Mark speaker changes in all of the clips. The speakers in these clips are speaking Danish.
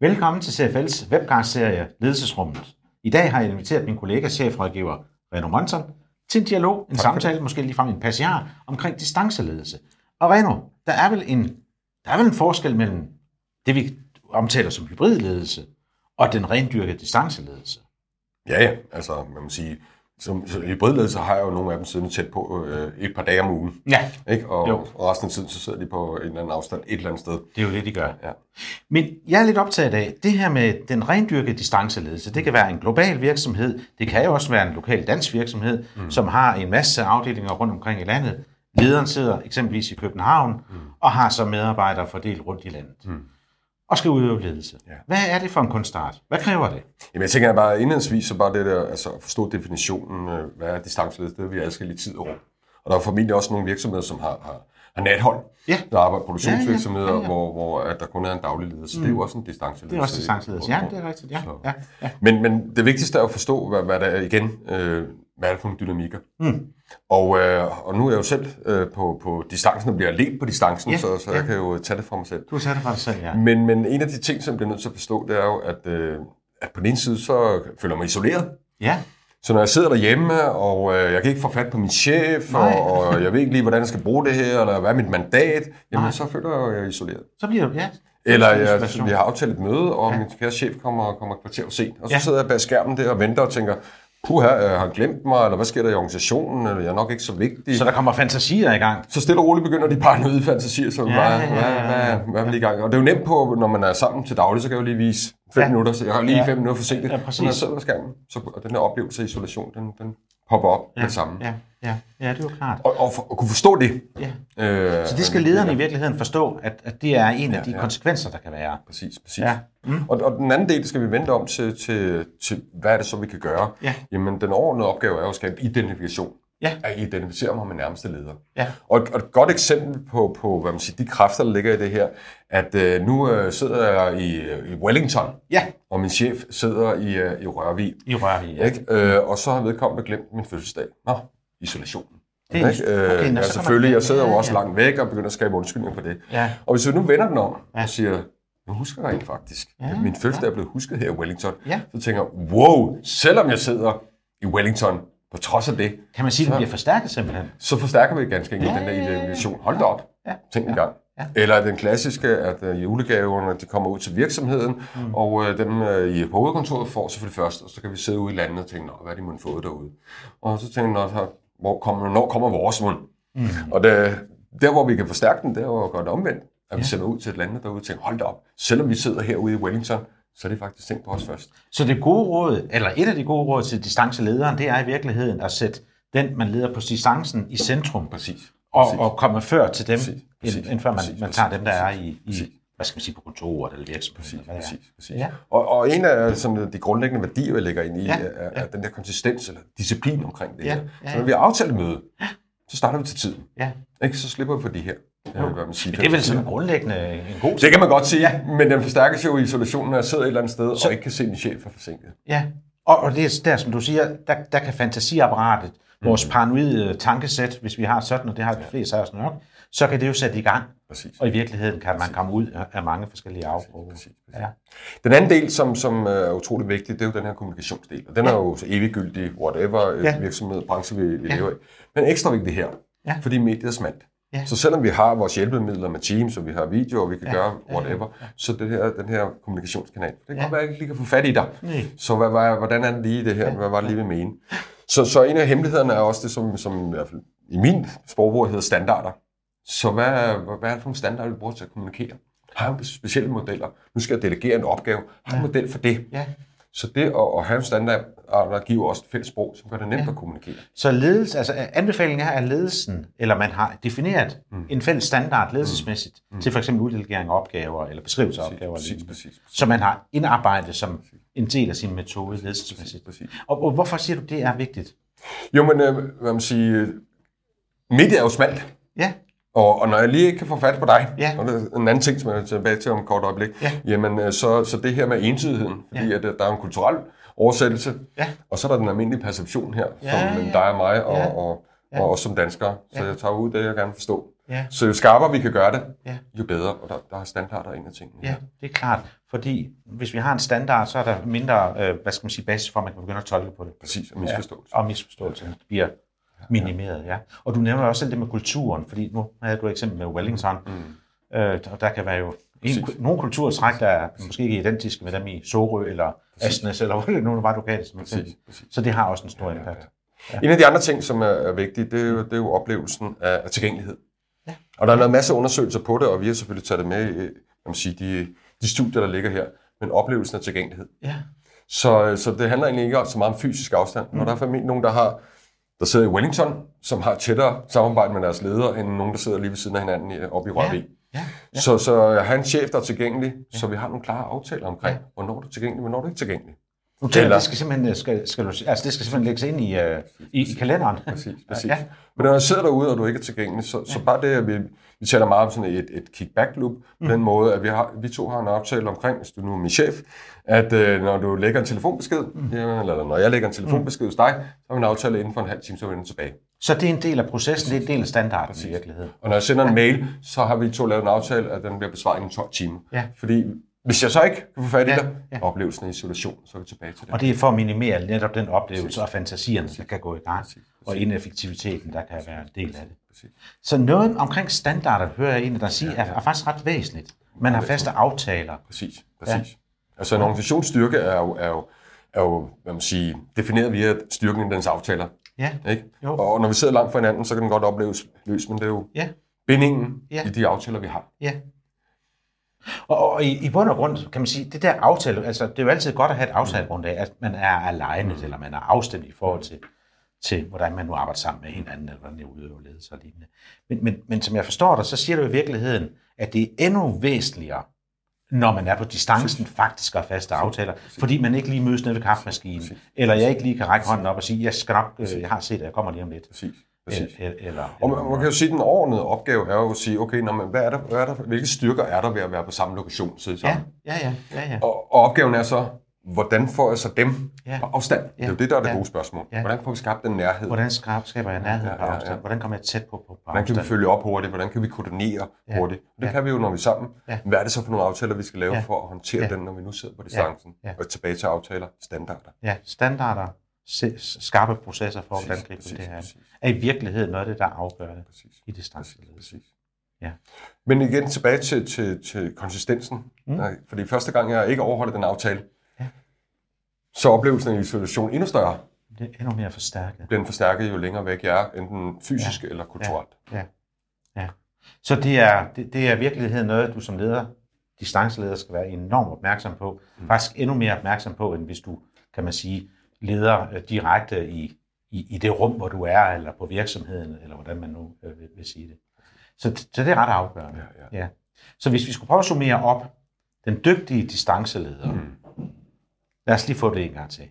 Speaker 1: Velkommen til CFL's webcast-serie Ledelsesrummet. I dag har jeg inviteret min kollega, chefrådgiver Reno Monson, til en dialog, en samtale, måske ligefrem en passiar, omkring distanceledelse. Og Reno, der er vel en, der er vel en forskel mellem det, vi omtaler som hybridledelse, og den rendyrkede distanceledelse.
Speaker 2: Ja, ja. Altså, man må sige, som, så i hybridledelse har jeg jo nogle af dem siddende tæt på øh, et par dage om ugen.
Speaker 1: Ja,
Speaker 2: Ikke? Og,
Speaker 1: Jo.
Speaker 2: og resten af tiden, så sidder de på en eller anden afstand et eller andet sted.
Speaker 1: det er jo det, de gør.
Speaker 2: Ja.
Speaker 1: Men jeg er lidt optaget af, det her med den rendyrkede distanceledelse, det kan være en global virksomhed, det kan jo også være en lokal dansk virksomhed, mm. som har en masse afdelinger rundt omkring i landet. Lederen sidder eksempelvis i København mm. og har så medarbejdere fordelt rundt i landet. Mm. Og skal udøve ledelse.
Speaker 2: Ja.
Speaker 1: Hvad er det for en kunstart? Hvad kræver det?
Speaker 2: Jamen, jeg tænker bare indledningsvis, så bare det der, altså at forstå definitionen, øh, hvad er distanceledelse, det vil vi adskille i tid og rum. Og der er formentlig også nogle virksomheder, som har, har, har nathold,
Speaker 1: Ja.
Speaker 2: der arbejder produktionsvirksomheder,
Speaker 1: Ja, ja, ja, ja.
Speaker 2: hvor, hvor at der kun er en daglig leder, så mm. det er jo også en distanceledelse.
Speaker 1: Det er også distanceledelse. Ja, det er rigtigt. Ja,
Speaker 2: Så-
Speaker 1: ja, ja.
Speaker 2: Men, men det vigtigste er at forstå, hvad, hvad der er igen, øh, hvad er det for nogle dynamikker.
Speaker 1: Mm.
Speaker 2: Og, øh, og nu er jeg jo selv øh, på, på distancen og bliver alene på distancen,
Speaker 1: Ja,
Speaker 2: så, så
Speaker 1: ja.
Speaker 2: jeg kan jo tage det fra mig selv.
Speaker 1: Du sat det for dig selv, ja.
Speaker 2: Men, men en af de ting, som jeg bliver nødt til at forstå, det er jo, at, øh, at på den ene side, så føler jeg mig isoleret.
Speaker 1: Ja,
Speaker 2: Så når jeg sidder derhjemme, og øh, jeg kan ikke få fat på min chef,
Speaker 1: Nej.
Speaker 2: og, og jeg ved ikke lige, hvordan jeg skal bruge det her, eller hvad er mit mandat, jamen
Speaker 1: Nej.
Speaker 2: så føler jeg, er isoleret.
Speaker 1: så bliver du, ja.
Speaker 2: Eller jeg, vi har aftalt et møde, og
Speaker 1: Ja.
Speaker 2: min kære chef kommer, kommer et kvarter for sent. Og så
Speaker 1: Ja.
Speaker 2: sidder jeg bag skærmen der og venter og tænker, puha, har han glemt mig, eller hvad sker der i organisationen, eller jeg er nok ikke så vigtig.
Speaker 1: Så der kommer fantasier i gang.
Speaker 2: Så stille og roligt begynder de paranoide fantasier, så
Speaker 1: Ja,
Speaker 2: hvad,
Speaker 1: ja, ja,
Speaker 2: hvad,
Speaker 1: ja,
Speaker 2: hvad, hvad er lige i gang? Og det er jo nemt på, når man er sammen til daglig, så kan jeg jo lige vise fem
Speaker 1: Ja.
Speaker 2: minutter, så jeg har lige
Speaker 1: Ja.
Speaker 2: fem minutter forsinket.
Speaker 1: Ja, præcis.
Speaker 2: Så jeg sidder ved skærmen, så og den her oplevelse af isolation, den, den popper op med det samme.
Speaker 1: Ja, ja, ja, det er jo klart.
Speaker 2: Og, og, for, at kunne forstå det.
Speaker 1: Ja.
Speaker 2: Øh,
Speaker 1: Så det skal lederne i virkeligheden forstå, at, at det er en af
Speaker 2: Ja,
Speaker 1: de
Speaker 2: ja.
Speaker 1: konsekvenser, der kan være.
Speaker 2: Præcis, præcis.
Speaker 1: Ja.
Speaker 2: Mm. Og, og den anden del skal vi vente om til, til, til, hvad er det så, vi kan gøre?
Speaker 1: Ja.
Speaker 2: Jamen, den overordnede opgave er jo at skabe identifikation.
Speaker 1: Ja.
Speaker 2: At identificere mig med nærmeste leder.
Speaker 1: Ja.
Speaker 2: Og et, og et godt eksempel på, på hvad man siger, de kræfter, der ligger i det her, at øh, nu øh, sidder jeg i, øh, i Wellington,
Speaker 1: Ja,
Speaker 2: og min chef sidder i, øh, i Rørvig.
Speaker 1: i Rørvig. Ja.
Speaker 2: Ikke? Øh, og så har vedkommende glemt min fødselsdag. Nå, isolationen.
Speaker 1: Det er-
Speaker 2: ikke?
Speaker 1: okay,
Speaker 2: Øh,
Speaker 1: nå, så
Speaker 2: ja,
Speaker 1: kan man-
Speaker 2: selvfølgelig, jeg sidder jo
Speaker 1: ja,
Speaker 2: også
Speaker 1: ja.
Speaker 2: langt væk og begynder at skabe undskyldninger for det.
Speaker 1: Ja.
Speaker 2: Og hvis vi nu vender den om
Speaker 1: Ja.
Speaker 2: og siger, nu husker jeg rent faktisk,
Speaker 1: Ja,
Speaker 2: min fødselsdag er blevet husket her i Wellington,
Speaker 1: Ja.
Speaker 2: så tænker jeg, wow, selvom jeg sidder i Wellington, på trods af det,
Speaker 1: Kan man sige, at det bliver forstærket simpelthen?
Speaker 2: så forstærker vi ganske enkelt
Speaker 1: Ja,
Speaker 2: den der
Speaker 1: ja, ja, ja.
Speaker 2: identifikation. Hold da op,
Speaker 1: Ja.
Speaker 2: tænk en gang.
Speaker 1: Ja.
Speaker 2: Eller den klassiske, at uh, julegaverne de kommer ud til virksomheden, mm. og uh, dem uh, i på hovedkontoret får så for det første, og så kan vi sidde ude i landet og tænke, Nå, hvad er de måtte fået derude? Og så tænker jeg, hvor kommer, når kommer vores mund? Mm. Og det, der, hvor vi kan forstærke den, det er jo at gøre det omvendt. At vi sender ud til et land derude og tænker, hold da op, selvom vi sidder herude i Wellington, så er det faktisk tænkt på os først.
Speaker 1: Så det gode råd, eller et af de gode råd til distancelederen, det er i virkeligheden at sætte den, man leder på distancen, i centrum.
Speaker 2: Præcis.
Speaker 1: Og,
Speaker 2: Præcis.
Speaker 1: og komme før til dem,
Speaker 2: Præcis,
Speaker 1: end,
Speaker 2: præcis,
Speaker 1: end før man,
Speaker 2: præcis,
Speaker 1: man tager dem, der er i, i hvad skal man sige, på kontoret eller virksomheden.
Speaker 2: Præcis, præcis, præcis.
Speaker 1: Ja.
Speaker 2: Og, og en af sådan, de grundlæggende værdier, jeg lægger ind i,
Speaker 1: Ja,
Speaker 2: ja, er, er den der konsistens eller disciplin omkring det
Speaker 1: Ja,
Speaker 2: her.
Speaker 1: ja,
Speaker 2: Så når vi har aftalt møde, så starter vi til tiden.
Speaker 1: Ja.
Speaker 2: Ikke? Så slipper vi for de her, øh, hvad man siger.
Speaker 1: Men det er vel sådan grundlæggende en god
Speaker 2: Det kan man godt sige, ja. men den forstærkes jo i isolationen, når jeg sidder et eller andet sted, så... og ikke kan se, min chef er forsinket.
Speaker 1: Ja, og, og det er der, som du siger, der, der kan fantasiapparatet, vores paranoide tankesæt, hvis vi har sådan, og det har de fleste af os nok, så kan det jo sætte i gang.
Speaker 2: Præcis.
Speaker 1: Og i virkeligheden kan man komme ud af- mange forskellige afgrupper. Ja.
Speaker 2: Den anden del, som, som er utrolig vigtig, det er jo den her kommunikationsdel. Og den er jo så eviggyldig, whatever
Speaker 1: Ja.
Speaker 2: ja. virksomhed, branche vi, vi
Speaker 1: Ja.
Speaker 2: lever i. Men ekstra vigtig her,
Speaker 1: Ja.
Speaker 2: fordi mediet er smalt.
Speaker 1: Ja.
Speaker 2: Så selvom vi har vores hjælpemidler med Teams, og vi har video, og vi kan
Speaker 1: Ja.
Speaker 2: gøre
Speaker 1: Ja, ja,
Speaker 2: whatever, så det her, den her kommunikationskanal, det kan
Speaker 1: Ja.
Speaker 2: godt være, at jeg ikke lige kan få fat i dig.
Speaker 1: Nej.
Speaker 2: Så hvad, hvad, hvordan er det lige det her? Hvad var det lige, vi mene? Så, så en af hemmelighederne er også det, som, som i hvert fald i min sprogbrug hedder standarder. Så hvad, hvad, hvad er det for nogle standarder, vi bruger til at kommunikere? Har jeg specielle modeller? Nu skal jeg delegere en opgave. Har jeg en model for det?
Speaker 1: Ja.
Speaker 2: Så det at, at have en standard, der giver også et fælles sprog, som gør det nemt
Speaker 1: Ja.
Speaker 2: at kommunikere.
Speaker 1: Så ledelse, altså anbefalingen er, at ledelsen, eller man har defineret mm. en fælles standard ledelsesmæssigt, mm. til for eksempel uddelegering af opgaver, eller beskrivelse af opgaver,
Speaker 2: præcis, præcis, præcis.
Speaker 1: som man har indarbejdet som en del af sin metode ledelsesmæssigt.
Speaker 2: Præcis.
Speaker 1: Og, og hvorfor siger du, det er vigtigt?
Speaker 2: Jo, men øh, hvad man siger, mediet er jo smalt.
Speaker 1: Ja,
Speaker 2: Og, og når jeg lige ikke kan få fat på dig,
Speaker 1: Ja.
Speaker 2: og det er en anden ting, som jeg er tilbage til om et kort øjeblik,
Speaker 1: Ja.
Speaker 2: jamen øh, så, så det her med entydigheden, fordi
Speaker 1: Ja.
Speaker 2: at, øh, der er en kulturel oversættelse,
Speaker 1: Ja.
Speaker 2: og så er der den almindelige perception her,
Speaker 1: Ja,
Speaker 2: som
Speaker 1: ja.
Speaker 2: mellem dig og mig, og,
Speaker 1: Ja.
Speaker 2: og ja. og også som danskere. Så
Speaker 1: Ja.
Speaker 2: jeg tager ud det, jeg gerne vil forstå.
Speaker 1: Ja.
Speaker 2: Så jo skarpere vi kan gøre det,
Speaker 1: Ja.
Speaker 2: jo bedre. Og der, der er standarder ind af tingene.
Speaker 1: Ja, det er klart. Fordi hvis vi har en standard, så er der mindre, øh, hvad skal man sige, basis for, at man kan begynde at tolke på det.
Speaker 2: Præcis, og misforståelse.
Speaker 1: Og misforståelserne bliver minimeret, ja. Og du nævner også selv det med kulturen, fordi nu havde du et eksempel med Wellington,
Speaker 2: Mm.
Speaker 1: øh, og der kan være jo en, nogle kulturtræk, der er måske ikke identiske med dem i Sorø eller Asnes, eller hvor det nu var, du gav det som eksempel.
Speaker 2: Præcis, præcis.
Speaker 1: Så det har også en stor
Speaker 2: Ja,
Speaker 1: impact.
Speaker 2: ja. En af de andre ting, som er, vigtige, det er, jo, det er jo oplevelsen af, af tilgængelighed.
Speaker 1: Ja.
Speaker 2: Og der er lavet masser af undersøgelser på det, og vi har selvfølgelig taget det med i kan man sige, de, de studier, der ligger her. Men oplevelsen af tilgængelighed.
Speaker 1: Ja,
Speaker 2: Så, så det handler egentlig ikke så meget om fysisk afstand. Mm. Og der er formentlig nogen, der har der sidder i Wellington, som har tættere samarbejde med deres ledere, end nogen, der sidder lige ved siden af hinanden i- oppe i Rørvig.
Speaker 1: ja,
Speaker 2: Ja. Så, så at have en chef, der er tilgængelig, ja. så vi har nogle klare aftaler omkring, ja. hvornår du er tilgængelig, hvornår du er ikke tilgængelig.
Speaker 1: Tænker,
Speaker 2: Eller-
Speaker 1: det skal simpelthen, øh, skal, skal du, altså det skal simpelthen lægges ind i, uh, i, i kalenderen.
Speaker 2: Præcis, præcis.
Speaker 1: Ja.
Speaker 2: Ja. Men når du sidder derude, og du ikke er tilgængelig, så, så bare det, at vi, vi taler meget om sådan et, et kickback loop, på den måde, at vi, har, vi to har en aftale omkring, hvis du nu er min chef, at øh, når du lægger en telefonbesked, jamen, eller når jeg lægger en telefonbesked hos dig, så har vi en aftale inden for en halv time, så er vi tilbage.
Speaker 1: Så det er en del af processen, det er en del af standarden i virkeligheden.
Speaker 2: Og når jeg sender en mail, så har vi to lavet en aftale, at den bliver besvaret inden 12 timer.
Speaker 1: Ja.
Speaker 2: Fordi hvis jeg så ikke kan få fat i
Speaker 1: Ja,
Speaker 2: dig,
Speaker 1: ja.
Speaker 2: oplevelsen af isolation, så er vi tilbage til det.
Speaker 1: Og det er for at minimere netop den oplevelse og fantasierne, der kan gå i gang,
Speaker 2: Præcis,
Speaker 1: og ineffektiviteten, der kan være en del af det.
Speaker 2: Præcis.
Speaker 1: Så noget omkring standarder, hører jeg en, der siger, er, er faktisk ret væsentligt. Man har faste aftaler.
Speaker 2: Præcis, præcis. Ja. Altså en organisationsstyrke er jo, er jo, er jo hvad man siger, defineret via styrken i dens aftaler.
Speaker 1: Ja,
Speaker 2: Ikke?
Speaker 1: Jo.
Speaker 2: Og når vi sidder langt fra hinanden, så kan den godt opleves løs, men det er jo
Speaker 1: ja,
Speaker 2: bindingen
Speaker 1: Ja.
Speaker 2: i de aftaler, vi har.
Speaker 1: ja. Og, og i, i bund og grund, kan man sige, det der aftale, altså det er jo altid godt at have et aftalegrundlag, at man er alene, mm. eller man er afstemt i forhold til, til, hvordan man nu arbejder sammen med hinanden, eller hvordan det udøver ledelse og lignende. Men, men, men som jeg forstår dig, så siger du i virkeligheden, at det er endnu væsentligere, når man er på distancen, faktisk at have faste aftaler, fordi man ikke lige mødes nede ved kaffemaskinen, eller jeg ikke lige kan række hånden op og sige, jeg skal nok, øh, jeg har set det, jeg kommer lige om lidt.
Speaker 2: Præcis.
Speaker 1: Eller, eller,
Speaker 2: Og man, man kan jo sige, at den overordnede opgave er jo at sige, okay, nå, men hvad er der, hvad er der, hvilke styrker er der ved at være på samme lokation, sidde
Speaker 1: ja,
Speaker 2: sammen?
Speaker 1: ja, ja, ja, ja.
Speaker 2: Og, og opgaven er så, hvordan får jeg så dem
Speaker 1: Ja.
Speaker 2: på afstand? Det er jo
Speaker 1: Ja.
Speaker 2: det, der er det
Speaker 1: Ja.
Speaker 2: gode spørgsmål.
Speaker 1: Ja.
Speaker 2: Hvordan får vi skabt den nærhed?
Speaker 1: Hvordan skab- skaber jeg nærhed
Speaker 2: Ja,
Speaker 1: på
Speaker 2: ja, ja.
Speaker 1: afstand? Hvordan kommer jeg tæt på, på, på
Speaker 2: Hvordan kan vi
Speaker 1: afstand?
Speaker 2: følge op hurtigt? Hvordan kan vi koordinere
Speaker 1: Ja.
Speaker 2: hurtigt? Og det
Speaker 1: Ja.
Speaker 2: kan vi jo, når vi er sammen.
Speaker 1: Ja.
Speaker 2: Hvad er det så for nogle aftaler, vi skal lave
Speaker 1: Ja.
Speaker 2: for at håndtere
Speaker 1: Ja.
Speaker 2: den, når vi nu sidder på distancen?
Speaker 1: Ja.
Speaker 2: Og tilbage til aftaler, standarder.
Speaker 1: Ja, standarder, skarpe processer for, hvordan
Speaker 2: Præcis,
Speaker 1: griber
Speaker 2: præcis,
Speaker 1: det her
Speaker 2: præcis.
Speaker 1: er i virkeligheden noget af det, der afgør det
Speaker 2: Præcis.
Speaker 1: i
Speaker 2: Præcis,
Speaker 1: distanceledelse.
Speaker 2: præcis.
Speaker 1: Ja.
Speaker 2: Men igen tilbage til, til, til konsistensen.
Speaker 1: Mm.
Speaker 2: Mm. Fordi første gang, jeg ikke overholdt den aftale,
Speaker 1: Ja.
Speaker 2: så er oplevelsen af isolation endnu større.
Speaker 1: Det er endnu mere forstærket.
Speaker 2: Den forstærket jo længere væk jeg er, enten fysisk ja. eller kulturelt.
Speaker 1: Ja, ja. Så det er, det, det er i virkeligheden noget, du som leder, distanceleder, skal være enormt opmærksom på. Mm. Faktisk endnu mere opmærksom på, end hvis du, kan man sige, leder øh, direkte i, i, i det rum, hvor du er, eller på virksomheden, eller hvordan man nu øh, vil, vil sige det. Så, så det er ret afgørende.
Speaker 2: Ja,
Speaker 1: Ja. Så hvis vi skulle prøve at summere op, den dygtige distanceleder, mm. lad os lige få det en gang til.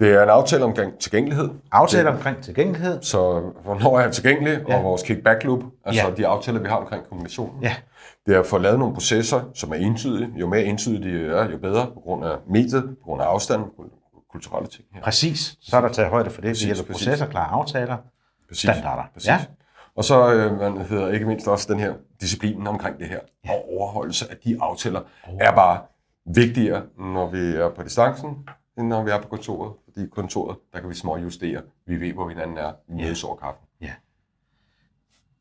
Speaker 2: Det er en aftale omkring tilgængelighed.
Speaker 1: Aftale omkring tilgængelighed.
Speaker 2: Så hvornår er jeg tilgængelig,
Speaker 1: Ja.
Speaker 2: og vores kickback loop, altså
Speaker 1: Ja.
Speaker 2: de aftaler, vi har omkring kommunikationen.
Speaker 1: Ja.
Speaker 2: Det er at få lavet nogle processer, som er entydige. Jo mere entydige de er, jo bedre, på grund af mediet, på grund af afstand, på kulturelle ting her.
Speaker 1: Præcis. Så er der taget højde for det. Det
Speaker 2: Præcis,
Speaker 1: gælder
Speaker 2: præcis.
Speaker 1: processer, klare aftaler,
Speaker 2: Præcis.
Speaker 1: standarder.
Speaker 2: Præcis.
Speaker 1: Ja.
Speaker 2: Og så øh, man hedder ikke mindst også den her disciplinen omkring det her. Ja. Og overholdelse af de aftaler oh. er bare vigtigere, når vi er på distancen, end når vi er på kontoret. Fordi kontoret, der kan vi småjustere. Vi ved, hvor hinanden er. Vi mødes over kaffen.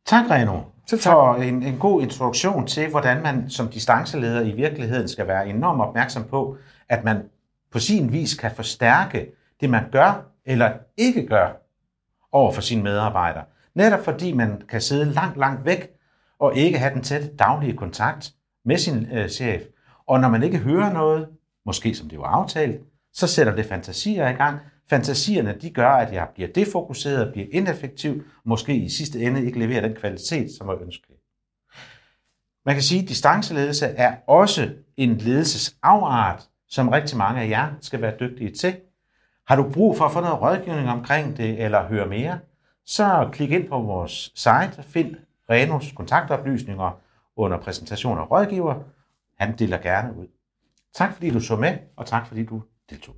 Speaker 1: Tak, Reno,
Speaker 2: Selv tak.
Speaker 1: for en, en god introduktion til, hvordan man som distanceleder i virkeligheden skal være enormt opmærksom på, at man på sin vis kan forstærke det, man gør eller ikke gør over for sine medarbejdere. Netop fordi man kan sidde langt, langt væk og ikke have den tætte daglige kontakt med sin øh, chef. Og når man ikke hører noget, måske som det var aftalt, så sætter det fantasier i gang. Fantasierne de gør, at jeg bliver defokuseret, bliver ineffektiv, måske i sidste ende ikke leverer den kvalitet, som var ønskelig. Man kan sige, at distanceledelse er også en ledelsesafart, som rigtig mange af jer skal være dygtige til. Har du brug for at få noget rådgivning omkring det, eller høre mere, så klik ind på vores site og find Renos kontaktoplysninger under præsentation og rådgiver. Han deler gerne ud. Tak fordi du så med, og tak fordi du deltog.